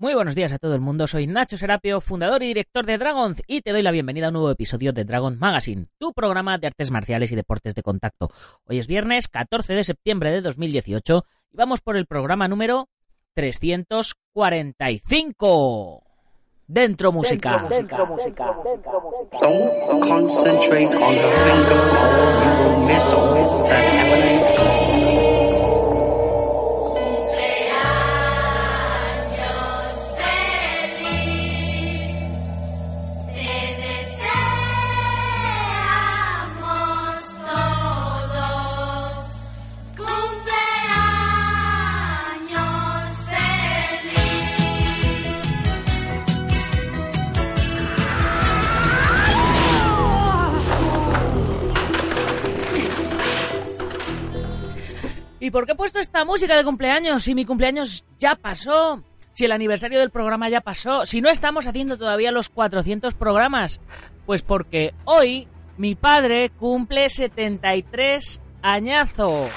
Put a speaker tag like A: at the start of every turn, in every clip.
A: Muy buenos días a todo el mundo, soy Nacho Serapio, fundador y director de Dragons, y te doy la bienvenida a un nuevo episodio de Dragon Magazine, tu programa de artes marciales y deportes de contacto. Hoy es viernes 14 de septiembre de 2018 y vamos por el programa número 345. Dentro música. Dentro, música. Don't concentrate on the finger or you will miss all that ¿Y por qué he puesto esta música de cumpleaños si mi cumpleaños ya pasó? Si el aniversario del programa ya pasó, si no estamos haciendo todavía los 400 programas. Pues porque hoy mi padre cumple 73 añazos.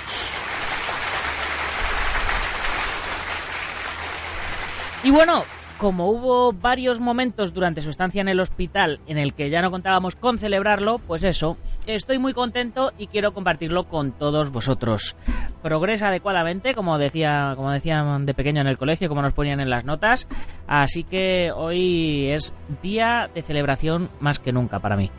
A: Y bueno, como hubo varios momentos durante su estancia en el hospital en el que ya no contábamos con celebrarlo, pues eso, estoy muy contento y quiero compartirlo con todos vosotros. Progresa adecuadamente, como decía, como decían de pequeño en el colegio, como nos ponían en las notas, así que hoy es día de celebración más que nunca para mí.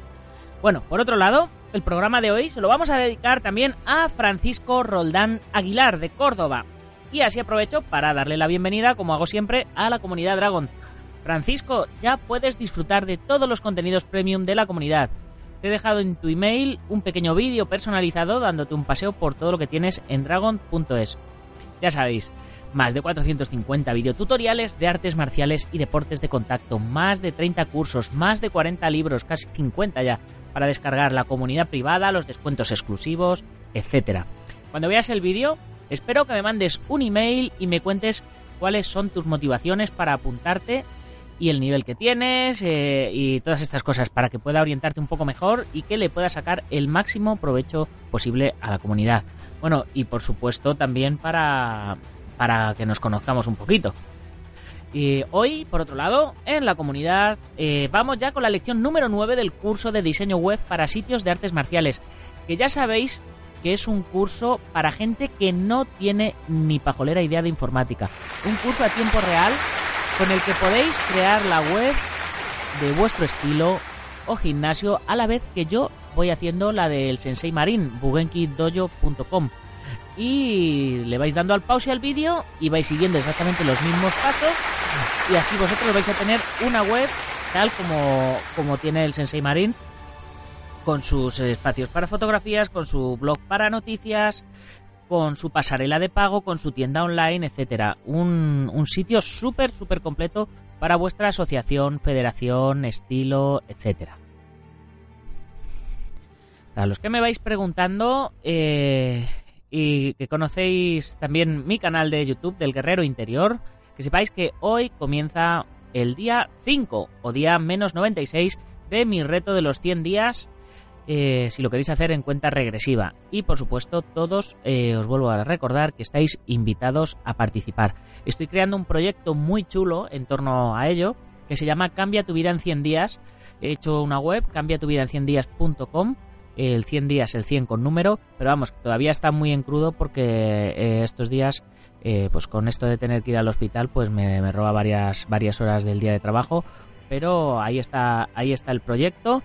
A: Bueno, por otro lado, el programa de hoy se lo vamos a dedicar también a Francisco Roldán Aguilar de Córdoba, y así aprovecho para darle la bienvenida, como hago siempre, a la comunidad Dragon. Francisco, ya puedes disfrutar de todos los contenidos premium de la comunidad. Te he dejado en tu email un pequeño vídeo personalizado dándote un paseo por todo lo que tienes en dragon.es. Ya sabéis, más de 450 videotutoriales de artes marciales y deportes de contacto, más de 30 cursos, más de 40 libros, casi 50 ya, para descargar la comunidad privada, los descuentos exclusivos, etc. Cuando veas el vídeo, Espero que me mandes un email y me cuentes cuáles son tus motivaciones para apuntarte y el nivel que tienes eh, y todas estas cosas para que pueda orientarte un poco mejor y que le pueda sacar el máximo provecho posible a la comunidad. Bueno, y por supuesto también para, para que nos conozcamos un poquito. Y hoy, por otro lado, en la comunidad eh, vamos ya con la lección número 9 del curso de diseño web para sitios de artes marciales, que ya sabéis que es un curso para gente que no tiene ni pajolera idea de informática. Un curso a tiempo real con el que podéis crear la web de vuestro estilo o gimnasio a la vez que yo voy haciendo la del Sensei Marin, bugenkidojo.com. Y le vais dando al pause al vídeo y vais siguiendo exactamente los mismos pasos y así vosotros vais a tener una web tal como, como tiene el Sensei Marin con sus espacios para fotografías, con su blog para noticias, con su pasarela de pago, con su tienda online, etcétera. Un, sitio súper, súper completo para vuestra asociación, federación, estilo, etcétera. Para los que me vais preguntando eh, y que conocéis también mi canal de YouTube del Guerrero Interior, que sepáis que hoy comienza el día 5 o día menos 96 de mi reto de los 100 días eh, si lo queréis hacer en cuenta regresiva. Y por supuesto, todos eh, os vuelvo a recordar que estáis invitados a participar. Estoy creando un proyecto muy chulo en torno a ello que se llama Cambia tu vida en 100 días. He hecho una web, cambiatuvidaen100 días.com. El 100 días, el 100 con número, pero vamos, todavía está muy en crudo porque eh, estos días, pues con esto de tener que ir al hospital, pues me, me roba varias, varias horas del día de trabajo. Pero ahí está, ahí está el proyecto.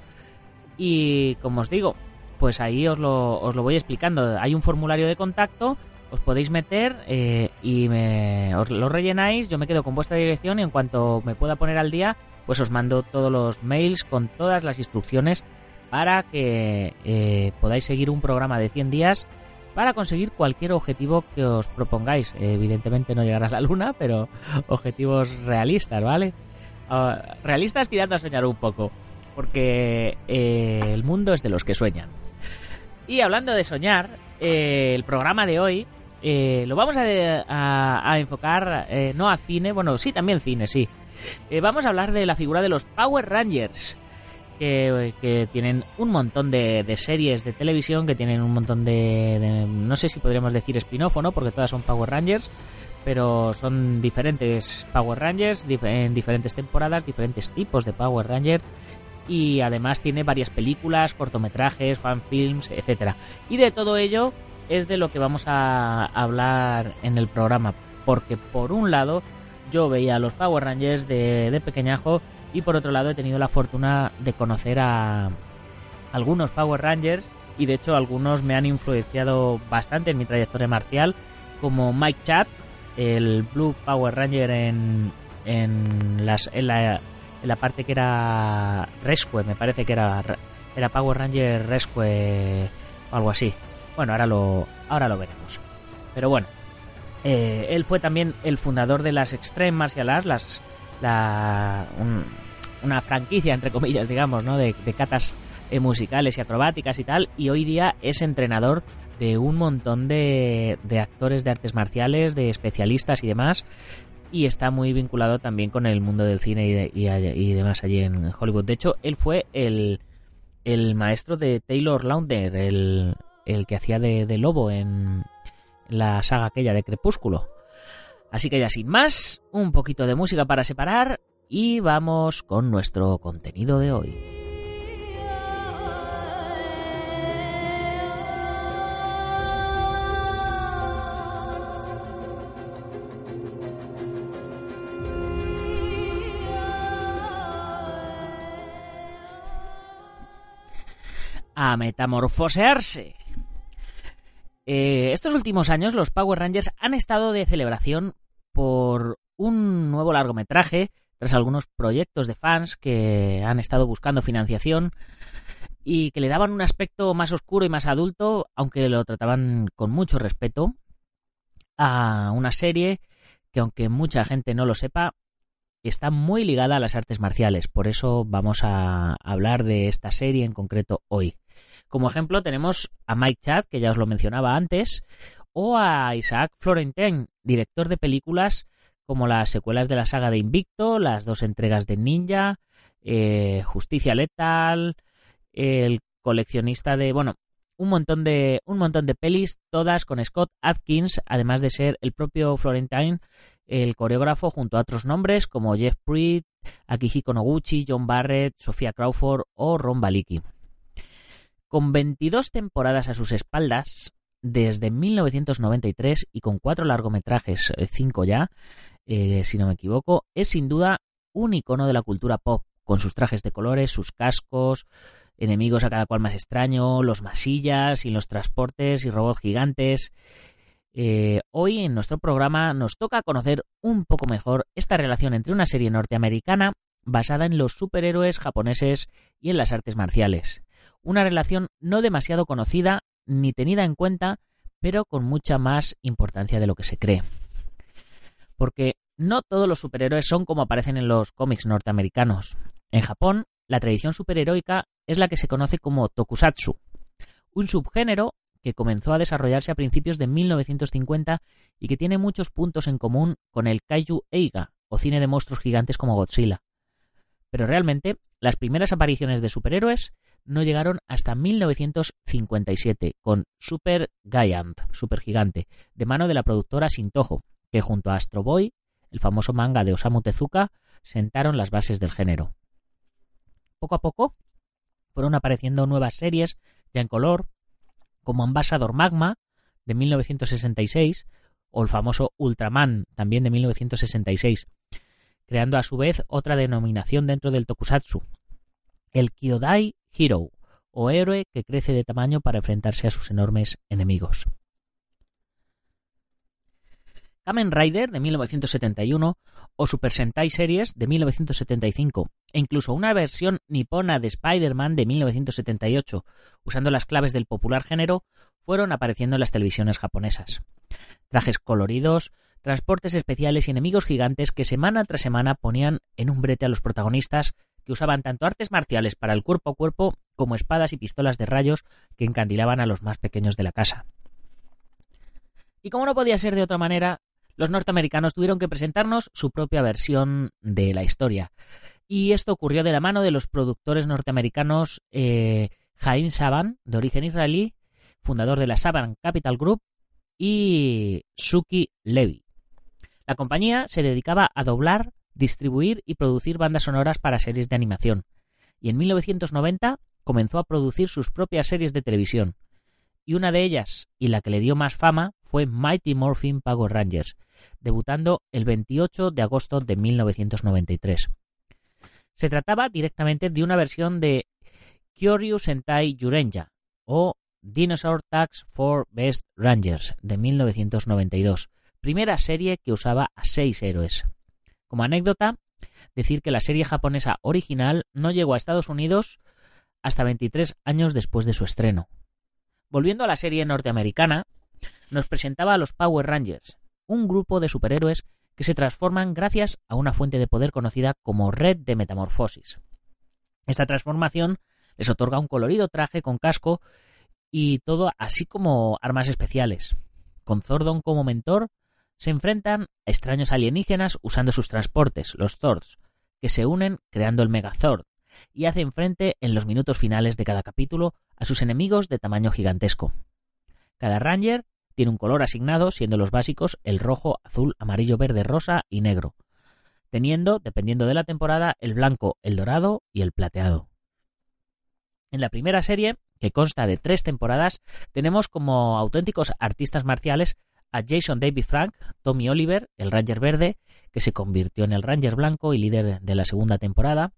A: Y como os digo, pues ahí os lo, os lo voy explicando. Hay un formulario de contacto, os podéis meter eh, y me, os lo rellenáis, yo me quedo con vuestra dirección y en cuanto me pueda poner al día, pues os mando todos los mails con todas las instrucciones para que eh, podáis seguir un programa de 100 días para conseguir cualquier objetivo que os propongáis. Evidentemente no llegar a la luna, pero objetivos realistas, ¿vale? Ah, realistas tirando a soñar un poco, porque eh, el mundo es de los que sueñan. Y hablando de soñar, eh, el programa de hoy eh, lo vamos a, enfocar no a cine, bueno, sí, también cine, sí. vamos a hablar de la figura de los Power Rangers. Que, tienen un montón de, series de televisión, que tienen un montón de, no sé si podríamos decir spin-off no, porque todas son Power Rangers, pero son diferentes Power Rangers en diferentes temporadas, diferentes tipos de Power Ranger y además tiene varias películas, cortometrajes, fanfilms, etcétera. Y de todo ello es de lo que vamos a hablar en el programa, porque por un lado yo veía a los Power Rangers de, de pequeñajo y por otro lado he tenido la fortuna de conocer a algunos Power Rangers y de hecho algunos me han influenciado bastante en mi trayectoria marcial, como Mike Chat, el Blue Power Ranger en, en, las, en, la, en la parte que era Rescue, me parece que era, era Power Ranger Rescue o algo así. Bueno, ahora lo, ahora lo veremos. Pero bueno, eh, él fue también el fundador de las Extreme Martial Arts, las, la, una franquicia, entre comillas, digamos, ¿no? de, de catas eh, musicales y acrobáticas y tal, y hoy día es entrenador de un montón de, de actores de artes marciales, de especialistas y demás, y está muy vinculado también con el mundo del cine y, y, demás allí en Hollywood. De hecho, él fue el, el maestro de Taylor Lautner, el, el que hacía de, de, lobo en la saga aquella de Crepúsculo. Así que ya sin más, un poquito de música para separar y vamos con nuestro contenido de hoy. A metamorfosearse. Eh, estos últimos años los Power Rangers han estado de celebración por un nuevo largometraje, tras algunos proyectos de fans que han estado buscando financiación y que le daban un aspecto más oscuro y más adulto, aunque lo trataban con mucho respeto, a una serie que aunque mucha gente no lo sepa, está muy ligada a las artes marciales. Por eso vamos a hablar de esta serie en concreto hoy. Como ejemplo tenemos a Mike Chad, que ya os lo mencionaba antes, o a Isaac Florentine, director de películas como las secuelas de la saga de Invicto, las dos entregas de Ninja, eh, Justicia Letal, el coleccionista de, bueno, un montón de un montón de pelis, todas con Scott Atkins, además de ser el propio Florentine el coreógrafo junto a otros nombres como Jeff Pruitt, Akihiko Noguchi, John Barrett, Sofía Crawford o Ron Balicki. Con 22 temporadas a sus espaldas, desde 1993 y con cuatro largometrajes, eh, cinco ya, eh, si no me equivoco, es sin duda un icono de la cultura pop, con sus trajes de colores, sus cascos, enemigos a cada cual más extraño, los masillas y los transportes y robots gigantes. Eh, hoy en nuestro programa nos toca conocer un poco mejor esta relación entre una serie norteamericana basada en los superhéroes japoneses y en las artes marciales una relación no demasiado conocida ni tenida en cuenta, pero con mucha más importancia de lo que se cree. Porque no todos los superhéroes son como aparecen en los cómics norteamericanos. En Japón, la tradición superheroica es la que se conoce como tokusatsu, un subgénero que comenzó a desarrollarse a principios de 1950 y que tiene muchos puntos en común con el kaiju eiga, o cine de monstruos gigantes como Godzilla. Pero realmente, las primeras apariciones de superhéroes no llegaron hasta 1957 con Super Giant, Super Gigante, de mano de la productora Sintoho, que junto a Astro Boy, el famoso manga de Osamu Tezuka, sentaron las bases del género. Poco a poco fueron apareciendo nuevas series ya en color, como Ambassador Magma de 1966 o el famoso Ultraman también de 1966, creando a su vez otra denominación dentro del tokusatsu, el Kyodai Hero, o héroe que crece de tamaño para enfrentarse a sus enormes enemigos. Kamen Rider de 1971 o Super Sentai Series de 1975 e incluso una versión nipona de Spider-Man de 1978, usando las claves del popular género, fueron apareciendo en las televisiones japonesas. Trajes coloridos, transportes especiales y enemigos gigantes que semana tras semana ponían en un brete a los protagonistas que usaban tanto artes marciales para el cuerpo a cuerpo como espadas y pistolas de rayos que encandilaban a los más pequeños de la casa. Y como no podía ser de otra manera, los norteamericanos tuvieron que presentarnos su propia versión de la historia. Y esto ocurrió de la mano de los productores norteamericanos eh, Jaime Saban, de origen israelí, fundador de la Saban Capital Group, y Suki Levy. La compañía se dedicaba a doblar, distribuir y producir bandas sonoras para series de animación, y en 1990 comenzó a producir sus propias series de televisión, y una de ellas, y la que le dio más fama, fue Mighty Morphin Power Rangers, debutando el 28 de agosto de 1993. Se trataba directamente de una versión de Kyoryu Sentai Yurenja o Dinosaur Tax for Best Rangers de 1992, primera serie que usaba a seis héroes. Como anécdota, decir que la serie japonesa original no llegó a Estados Unidos hasta 23 años después de su estreno. Volviendo a la serie norteamericana, nos presentaba a los Power Rangers, un grupo de superhéroes que se transforman gracias a una fuente de poder conocida como red de metamorfosis. Esta transformación les otorga un colorido traje con casco y todo así como armas especiales. Con Zordon como mentor, se enfrentan a extraños alienígenas usando sus transportes, los Zords, que se unen creando el Megazord, y hacen frente en los minutos finales de cada capítulo a sus enemigos de tamaño gigantesco. Cada Ranger tiene un color asignado, siendo los básicos el rojo, azul, amarillo, verde, rosa y negro, teniendo, dependiendo de la temporada, el blanco, el dorado y el plateado. En la primera serie, que consta de tres temporadas, tenemos como auténticos artistas marciales a Jason David Frank, Tommy Oliver, el Ranger verde, que se convirtió en el Ranger blanco y líder de la segunda temporada,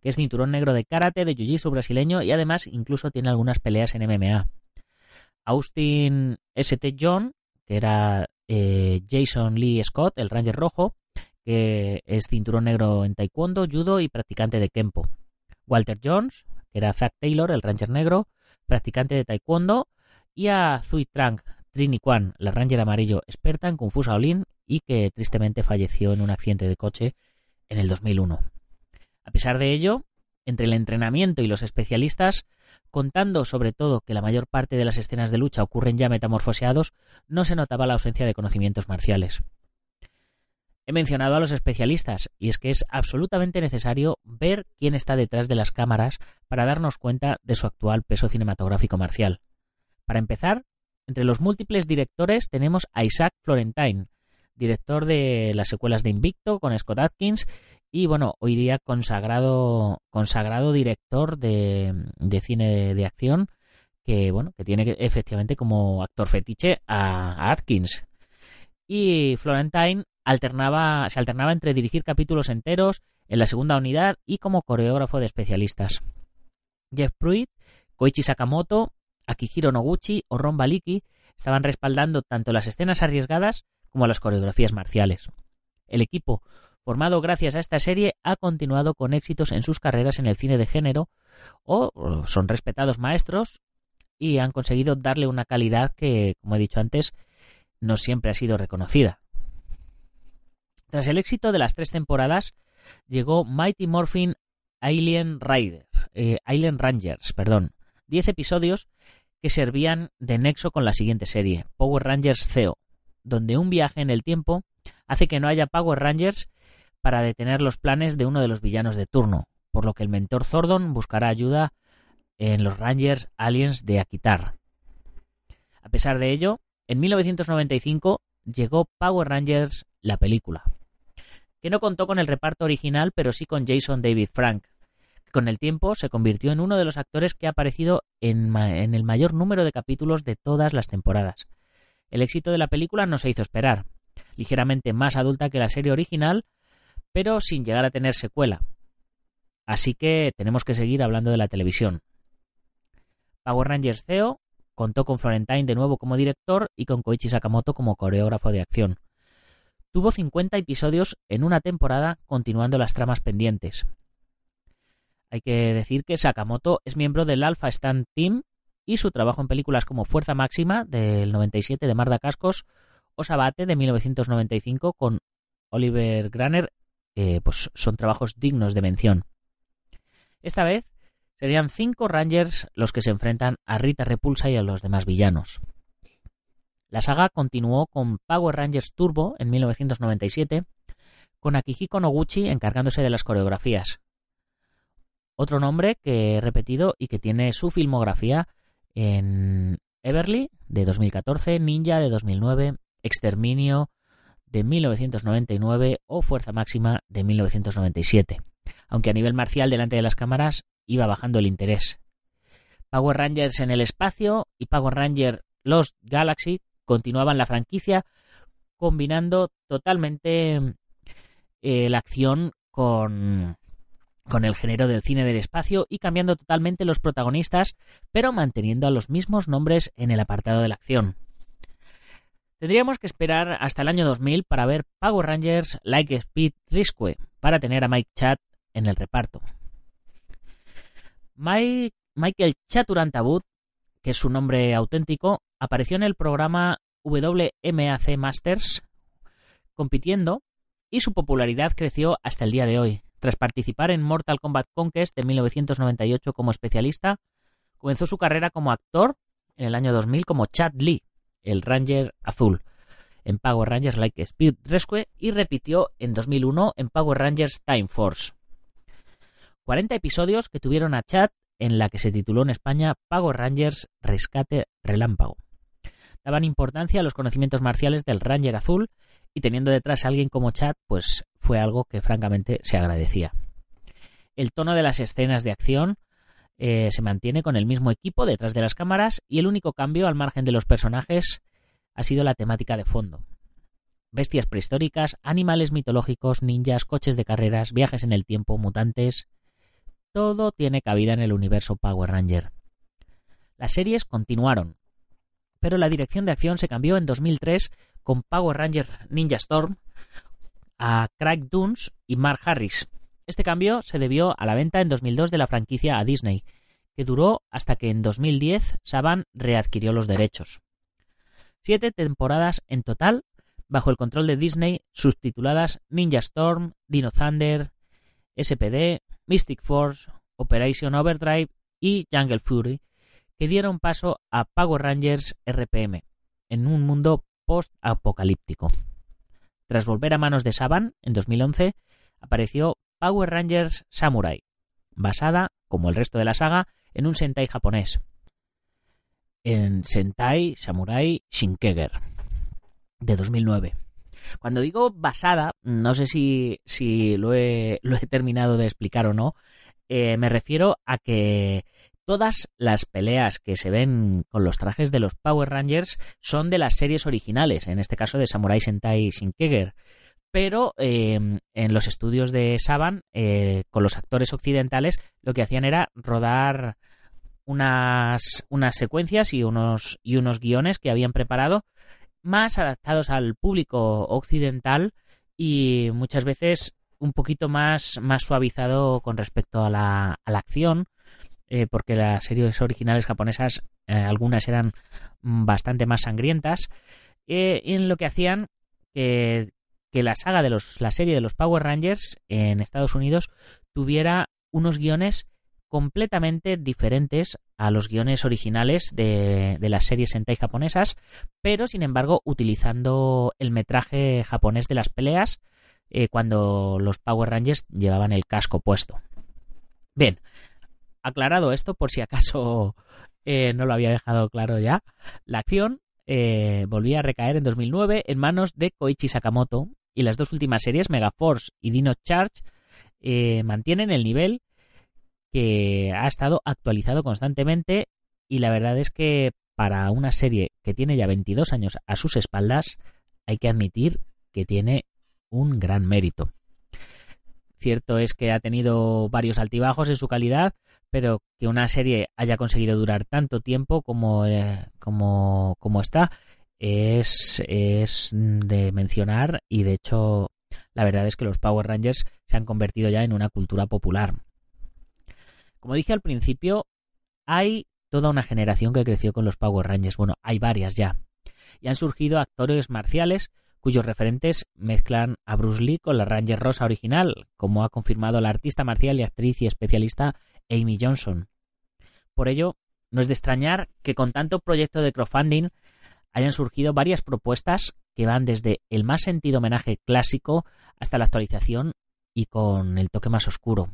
A: que es cinturón negro de karate, de jiu-jitsu brasileño y además incluso tiene algunas peleas en MMA. Austin St. John, que era eh, Jason Lee Scott, el Ranger rojo, que es cinturón negro en taekwondo, judo y practicante de kempo. Walter Jones, que era Zack Taylor, el Ranger negro, practicante de taekwondo, y a Zui Trang, Trini Kwan, la Ranger amarillo experta en Kung Fu Shaolin y que tristemente falleció en un accidente de coche en el 2001. A pesar de ello, entre el entrenamiento y los especialistas, contando sobre todo que la mayor parte de las escenas de lucha ocurren ya metamorfoseados, no se notaba la ausencia de conocimientos marciales. He mencionado a los especialistas, y es que es absolutamente necesario ver quién está detrás de las cámaras para darnos cuenta de su actual peso cinematográfico marcial. Para empezar, entre los múltiples directores tenemos a Isaac Florentine, director de las secuelas de Invicto con Scott Atkins y bueno, hoy día consagrado, consagrado director de, cine de, acción que bueno, que tiene efectivamente como actor fetiche a, Atkins. Y Florentine alternaba, se alternaba entre dirigir capítulos enteros en la segunda unidad y como coreógrafo de especialistas. Jeff Pruitt, Koichi Sakamoto, Akihiro Noguchi o Ron Baliki estaban respaldando tanto las escenas arriesgadas como las coreografías marciales. El equipo formado gracias a esta serie, ha continuado con éxitos en sus carreras en el cine de género o son respetados maestros y han conseguido darle una calidad que, como he dicho antes, no siempre ha sido reconocida. Tras el éxito de las tres temporadas, llegó Mighty Morphin Alien Rider, eh, Rangers, perdón, diez episodios que servían de nexo con la siguiente serie, Power Rangers CEO, donde un viaje en el tiempo hace que no haya Power Rangers para detener los planes de uno de los villanos de turno, por lo que el mentor Zordon buscará ayuda en los Rangers Aliens de Akitar. A pesar de ello, en 1995 llegó Power Rangers la película, que no contó con el reparto original, pero sí con Jason David Frank, que con el tiempo se convirtió en uno de los actores que ha aparecido en, en el mayor número de capítulos de todas las temporadas. El éxito de la película no se hizo esperar, ligeramente más adulta que la serie original, pero sin llegar a tener secuela. Así que tenemos que seguir hablando de la televisión. Power Rangers CEO contó con Florentine de nuevo como director y con Koichi Sakamoto como coreógrafo de acción. tuvo 50 episodios en una temporada continuando las tramas pendientes. Hay que decir que Sakamoto es miembro del Alpha Stand Team y su trabajo en películas como Fuerza Máxima del 97 de Marda Cascos o Sabate de 1995 con Oliver Graner eh, pues son trabajos dignos de mención. Esta vez serían cinco Rangers los que se enfrentan a Rita Repulsa y a los demás villanos. La saga continuó con Power Rangers Turbo en 1997, con Akihiko Noguchi encargándose de las coreografías. Otro nombre que he repetido y que tiene su filmografía en Everly de 2014, Ninja de 2009, Exterminio de 1999 o Fuerza Máxima de 1997, aunque a nivel marcial delante de las cámaras iba bajando el interés. Power Rangers en el espacio y Power Ranger Lost Galaxy continuaban la franquicia combinando totalmente eh, la acción con, con el género del cine del espacio y cambiando totalmente los protagonistas, pero manteniendo a los mismos nombres en el apartado de la acción. Tendríamos que esperar hasta el año 2000 para ver Power Rangers Like Speed Rescue, para tener a Mike Chat en el reparto. Mike, Michael Chaturantabut, que es su nombre auténtico, apareció en el programa WMAC Masters compitiendo y su popularidad creció hasta el día de hoy. Tras participar en Mortal Kombat Conquest de 1998 como especialista, comenzó su carrera como actor en el año 2000 como Chad Lee, el Ranger azul, en Power Rangers Like Speed Rescue y repitió en 2001 en Power Rangers Time Force. 40 episodios que tuvieron a Chad en la que se tituló en España Power Rangers Rescate Relámpago. Daban importancia a los conocimientos marciales del Ranger azul y teniendo detrás a alguien como Chad, pues fue algo que francamente se agradecía. El tono de las escenas de acción eh, se mantiene con el mismo equipo detrás de las cámaras y el único cambio al margen de los personajes ha sido la temática de fondo. Bestias prehistóricas, animales mitológicos, ninjas, coches de carreras, viajes en el tiempo, mutantes. Todo tiene cabida en el universo Power Ranger. Las series continuaron, pero la dirección de acción se cambió en 2003 con Power Ranger Ninja Storm a Craig Dunes y Mark Harris. Este cambio se debió a la venta en 2002 de la franquicia a Disney, que duró hasta que en 2010 Saban readquirió los derechos. Siete temporadas en total bajo el control de Disney, subtituladas Ninja Storm, Dino Thunder, SPD, Mystic Force, Operation Overdrive y Jungle Fury, que dieron paso a Power Rangers RPM, en un mundo post-apocalíptico. Tras volver a manos de Saban, en 2011, apareció Power Rangers Samurai, basada, como el resto de la saga, en un Sentai japonés. En Sentai Samurai Shinkeger, de 2009. Cuando digo basada, no sé si, si lo, he, lo, he, terminado de explicar o no, eh, me refiero a que Todas las peleas que se ven con los trajes de los Power Rangers son de las series originales, en este caso de Samurai Sentai Shinkeger. Pero em, en los estudios de Saban, eh, con los actores occidentales, lo que hacían era rodar unas, unas secuencias y unos, y unos guiones que habían preparado más adaptados al público occidental y muchas veces un poquito más, más suavizado con respecto a la, a la acción eh, porque las series originales japonesas, eh, algunas eran bastante más sangrientas, eh, en lo que hacían que, la saga de los, la serie de los Power Rangers en Estados Unidos tuviera unos guiones completamente diferentes a los guiones originales de, de, las series Sentai japonesas, pero sin embargo utilizando el metraje japonés de las peleas cuando los Power Rangers llevaban el casco puesto. Bien, aclarado esto, por si acaso eh, no lo había dejado claro ya, la acción eh, volvía a recaer en 2009 en manos de Koichi Sakamoto y las dos últimas series, Megaforce y Dino Charge, eh, mantienen el nivel que ha estado actualizado constantemente y la verdad es que para una serie que tiene ya 22 años a sus espaldas hay que admitir que tiene un gran mérito. Cierto es que ha tenido varios altibajos en su calidad, pero que una serie haya conseguido durar tanto tiempo como, eh, como, como está, es, es de mencionar y de hecho la verdad es que los Power Rangers se han convertido ya en una cultura popular. Como dije al principio, hay toda una generación que creció con los Power Rangers. Bueno, hay varias ya. Y han surgido actores marciales cuyos referentes mezclan a Bruce Lee con la Ranger Rosa original, como ha confirmado la artista marcial y actriz y especialista Amy Johnson. Por ello, no es de extrañar que con tanto proyecto de crowdfunding hayan surgido varias propuestas que van desde el más sentido homenaje clásico hasta la actualización y con el toque más oscuro.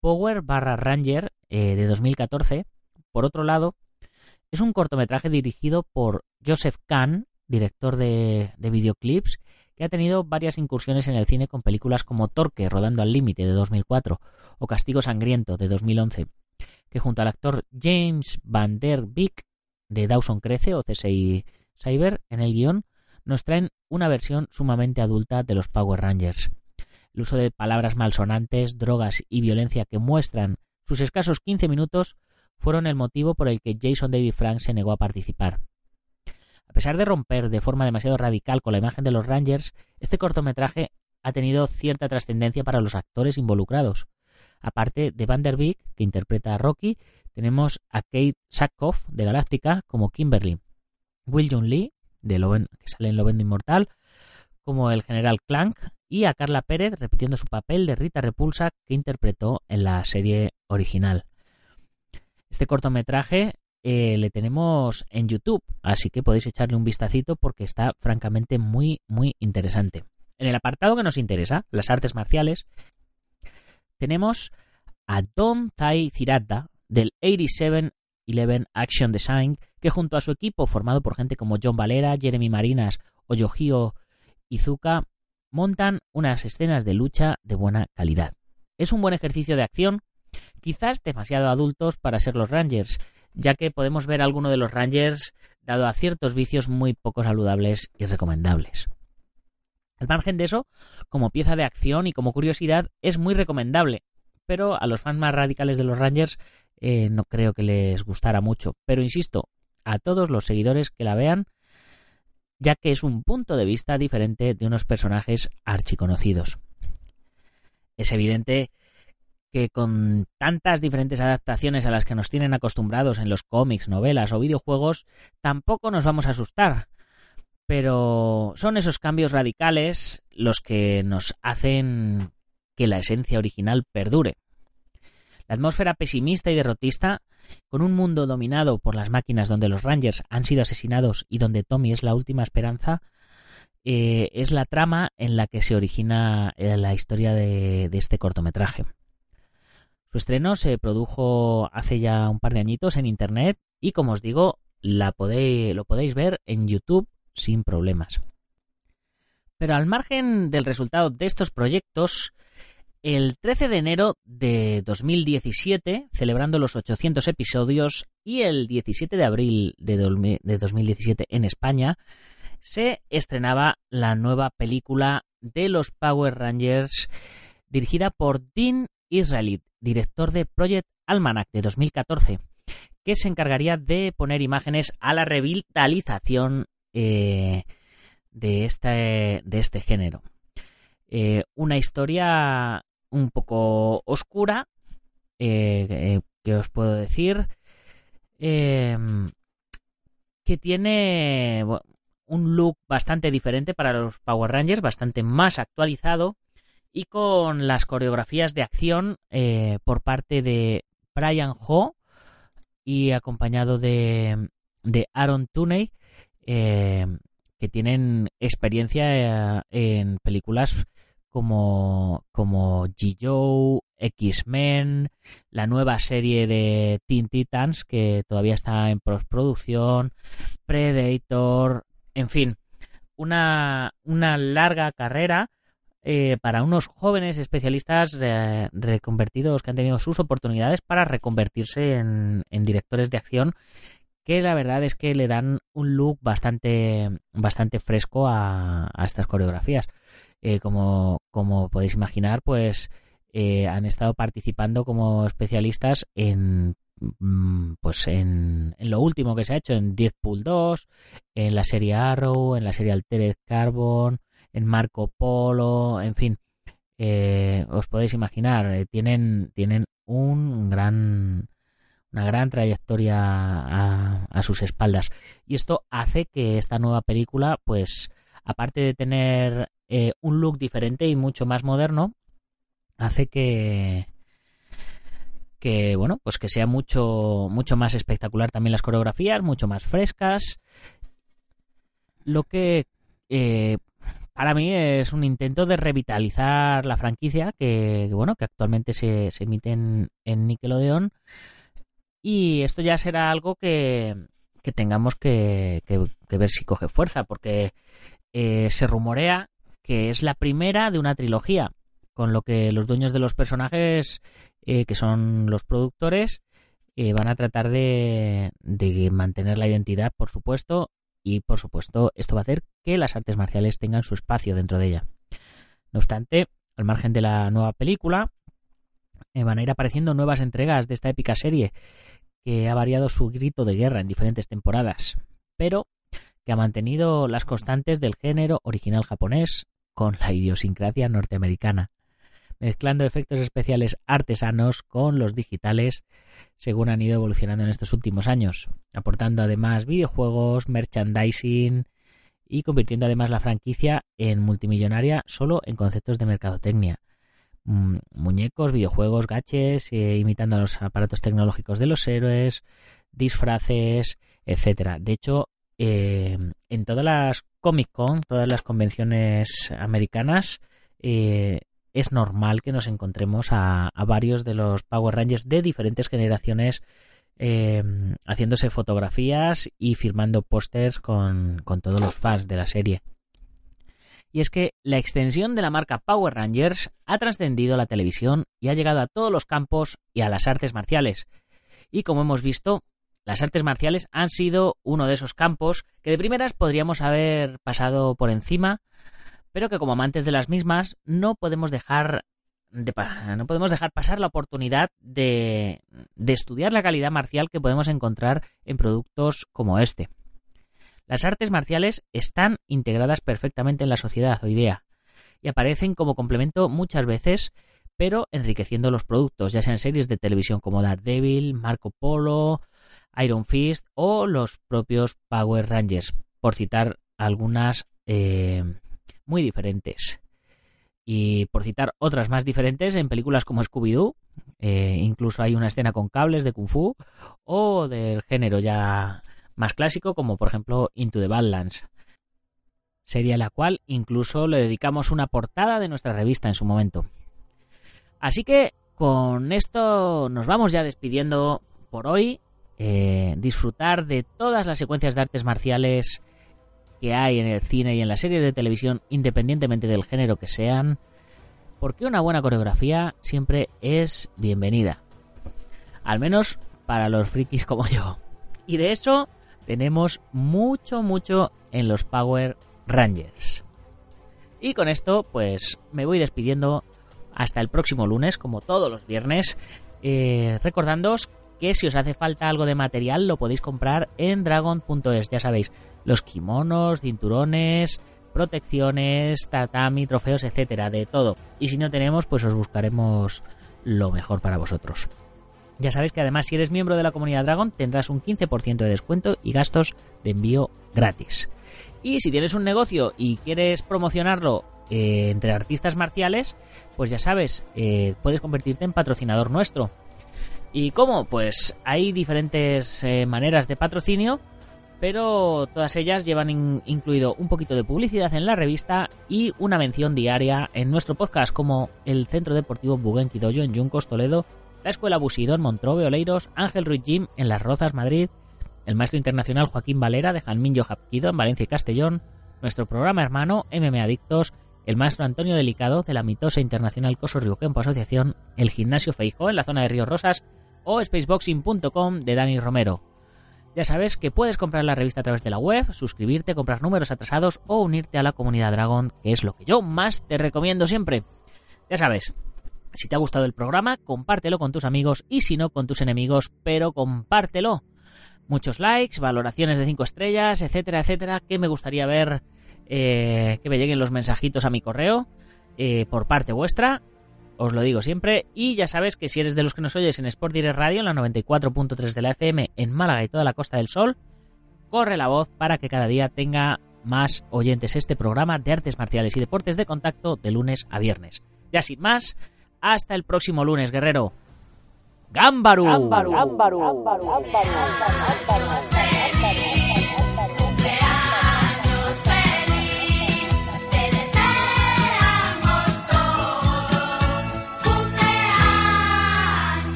A: Power barra Ranger eh, de 2014, por otro lado, es un cortometraje dirigido por Joseph Kahn, director de, de videoclips, que ha tenido varias incursiones en el cine con películas como Torque, Rodando al Límite de 2004 o Castigo Sangriento de 2011, que junto al actor James Van Der de Dawson Crece o CSI Cyber en el guion nos traen una versión sumamente adulta de los Power Rangers. El uso de palabras malsonantes, drogas y violencia que muestran sus escasos 15 minutos fueron el motivo por el que Jason David Frank se negó a participar. A pesar de romper de forma demasiado radical con la imagen de los Rangers, este cortometraje ha tenido cierta trascendencia para los actores involucrados. Aparte de Van Der que interpreta a Rocky, tenemos a Kate Sackhoff de Galáctica como Kimberly, Will Jun Lee, de que sale en Lovendo Inmortal, como el general Clank, y a Carla Pérez repitiendo su papel de Rita Repulsa que interpretó en la serie original. Este cortometraje eh, le tenemos en YouTube, así que podéis echarle un vistacito porque está francamente muy, muy interesante. En el apartado que nos interesa, las artes marciales, tenemos a Don Tai Cirata del 8711 Action Design, que junto a su equipo, formado por gente como John Valera, Jeremy Marinas o Yohio Izuka, montan unas escenas de lucha de buena calidad. Es un buen ejercicio de acción, quizás demasiado adultos para ser los Rangers, ya que podemos ver a alguno de los Rangers dado a ciertos vicios muy poco saludables y recomendables. Al margen de eso, como pieza de acción y como curiosidad, es muy recomendable, pero a los fans más radicales de los Rangers eh, no creo que les gustara mucho. Pero insisto, a todos los seguidores que la vean, ya que es un punto de vista diferente de unos personajes archiconocidos. Es evidente que con tantas diferentes adaptaciones a las que nos tienen acostumbrados en los cómics, novelas o videojuegos, tampoco nos vamos a asustar. Pero son esos cambios radicales los que nos hacen que la esencia original perdure. La atmósfera pesimista y derrotista, con un mundo dominado por las máquinas donde los Rangers han sido asesinados y donde Tommy es la última esperanza, eh, es la trama en la que se origina eh, la historia de este cortometraje. Su estreno se produjo hace ya un par de añitos en internet y como os digo, la podéis, lo podéis ver en YouTube sin problemas. Pero al margen del resultado de estos proyectos, el 13 de enero de 2017, celebrando los 800 episodios, y el 17 de abril de, de 2017 en España, se estrenaba la nueva película de los Power Rangers dirigida por Dean Israelite, director de Project Almanac de 2014, que se encargaría de poner imágenes a la revitalización eh, de, este, de este género. Eh, una historia un poco oscura, eh, que os puedo decir, que tiene un look bastante diferente para los Power Rangers, bastante más actualizado y con las coreografías de acción por parte de Brian Ho y acompañado de, de Aaron Tooney, eh, que tienen experiencia eh, en películas como, como G-Joe, X-Men, la nueva serie de Teen Titans que todavía está en postproducción, Predator, en fin, una, una larga carrera eh, para unos jóvenes especialistas reconvertidos que han tenido sus oportunidades para reconvertirse en, directores de acción que la verdad es que le dan un look bastante, bastante fresco a, estas coreografías. Eh, como, como podéis imaginar, pues eh, han estado participando como especialistas en mm, pues en, en, lo último que se ha hecho en Deadpool 2, en la serie Arrow, en la serie Altered Carbon, en Marco Polo, en fin, eh, os podéis imaginar, tienen, tienen un gran, una gran trayectoria a, sus espaldas. Y esto hace que esta nueva película, pues, aparte de tener eh, un look diferente y mucho más moderno, hace que que bueno pues que sea mucho mucho más espectacular también las coreografías mucho más frescas lo que eh, para mí es un intento de revitalizar la franquicia que, bueno que actualmente se, se emite en, Nickelodeon y esto ya será algo que, que tengamos que, que, ver si coge fuerza porque eh, se rumorea que es la primera de una trilogía con lo que los dueños de los personajes, eh, que son los productores, eh, van a tratar de, de, mantener la identidad, por supuesto, y por supuesto esto va a hacer que las artes marciales tengan su espacio dentro de ella. No obstante, al margen de la nueva película, van a ir apareciendo nuevas entregas de esta épica serie que ha variado su grito de guerra en diferentes temporadas, pero que ha mantenido las constantes del género original japonés con la idiosincrasia norteamericana mezclando efectos especiales artesanos con los digitales según han ido evolucionando en estos últimos años, aportando además videojuegos, merchandising y convirtiendo además la franquicia en multimillonaria solo en conceptos de mercadotecnia. Mm, muñecos, videojuegos, gaches, eh, imitando los aparatos tecnológicos de los héroes, disfraces, etcétera. De hecho, eh, en todas las Comic Con, todas las convenciones americanas, eh, es normal que nos encontremos a, varios de los Power Rangers de diferentes generaciones eh, haciéndose fotografías y firmando pósters con, con todos los fans de la serie. Y es que la extensión de la marca Power Rangers ha trascendido la televisión y ha llegado a todos los campos y a las artes marciales. Y como hemos visto, las artes marciales han sido uno de esos campos que de primeras podríamos haber pasado por encima pero que como amantes de las mismas no podemos dejar de, no podemos dejar pasar la oportunidad de, de estudiar la calidad marcial que podemos encontrar en productos como este. Las artes marciales están integradas perfectamente en la sociedad hoy día y aparecen como complemento muchas veces, pero enriqueciendo los productos, ya sean series de televisión como Daredevil, Marco Polo, Iron Fist o los propios Power Rangers, por citar algunas eh, muy diferentes. Y por citar otras más diferentes, en películas como Scooby-Doo, eh, incluso hay una escena con cables de Kung Fu, o del género ya más clásico, como por ejemplo Into the Badlands. Serie a la cual incluso le dedicamos una portada de nuestra revista en su momento. Así que con esto nos vamos ya despidiendo por hoy. Eh, disfrutar de todas las secuencias de artes marciales que hay en el cine y en las series de televisión, independientemente del género que sean, porque una buena coreografía siempre es bienvenida. Al menos para los frikis como yo. Y de eso tenemos mucho, mucho en los Power Rangers. Y con esto, pues me voy despidiendo hasta el próximo lunes, como todos los viernes, eh, recordándoos que si os hace falta algo de material lo podéis comprar en dragon.es, ya sabéis, los kimonos, cinturones, protecciones, tatami, trofeos, etcétera, de todo. Y si no tenemos, pues os buscaremos lo mejor para vosotros. Ya sabéis que además si eres miembro de la comunidad Dragon tendrás un 15% de descuento y gastos de envío gratis. Y si tienes un negocio y quieres promocionarlo eh, entre artistas marciales, pues ya sabes, eh, puedes convertirte en patrocinador nuestro. ¿Y cómo? Pues hay diferentes eh, maneras de patrocinio, pero todas ellas llevan incluido un poquito de publicidad en la revista y una mención diaria en nuestro podcast como el Centro Deportivo Buguenquidoyo en Yuncos, Toledo, la Escuela Busido en Montrobe, Oleiros, Ángel Ruiz Gym en Las Rozas, Madrid, el maestro internacional Joaquín Valera de Janminho Japquido en Valencia y Castellón, nuestro programa hermano MM Adictos, el maestro Antonio Delicado de la mitosa internacional Coso Río Campo Asociación, el gimnasio Feijó en la zona de Ríos Rosas o spaceboxing.com de Dani Romero. Ya sabes que puedes comprar la revista a través de la web, suscribirte, comprar números atrasados o unirte a la comunidad Dragon, que es lo que yo más te recomiendo siempre. Ya sabes, Si te ha gustado el programa, compártelo con tus amigos y si no, con tus enemigos, pero compártelo. Muchos likes, valoraciones de 5 estrellas, etcétera, etcétera, que me gustaría ver eh, que me lleguen los mensajitos a mi correo eh, por parte vuestra. Os lo digo siempre. Y ya sabes que si eres de los que nos oyes en Sport Direct Radio, en la 94.3 de la FM, en Málaga y toda la Costa del Sol, corre la voz para que cada día tenga más oyentes este programa de artes marciales y deportes de contacto de lunes a viernes. Ya sin más, hasta el próximo lunes, guerrero. ¡Gámbaru! ¡Gámbaru! ¡Gámbaru! ¡Gámbaru!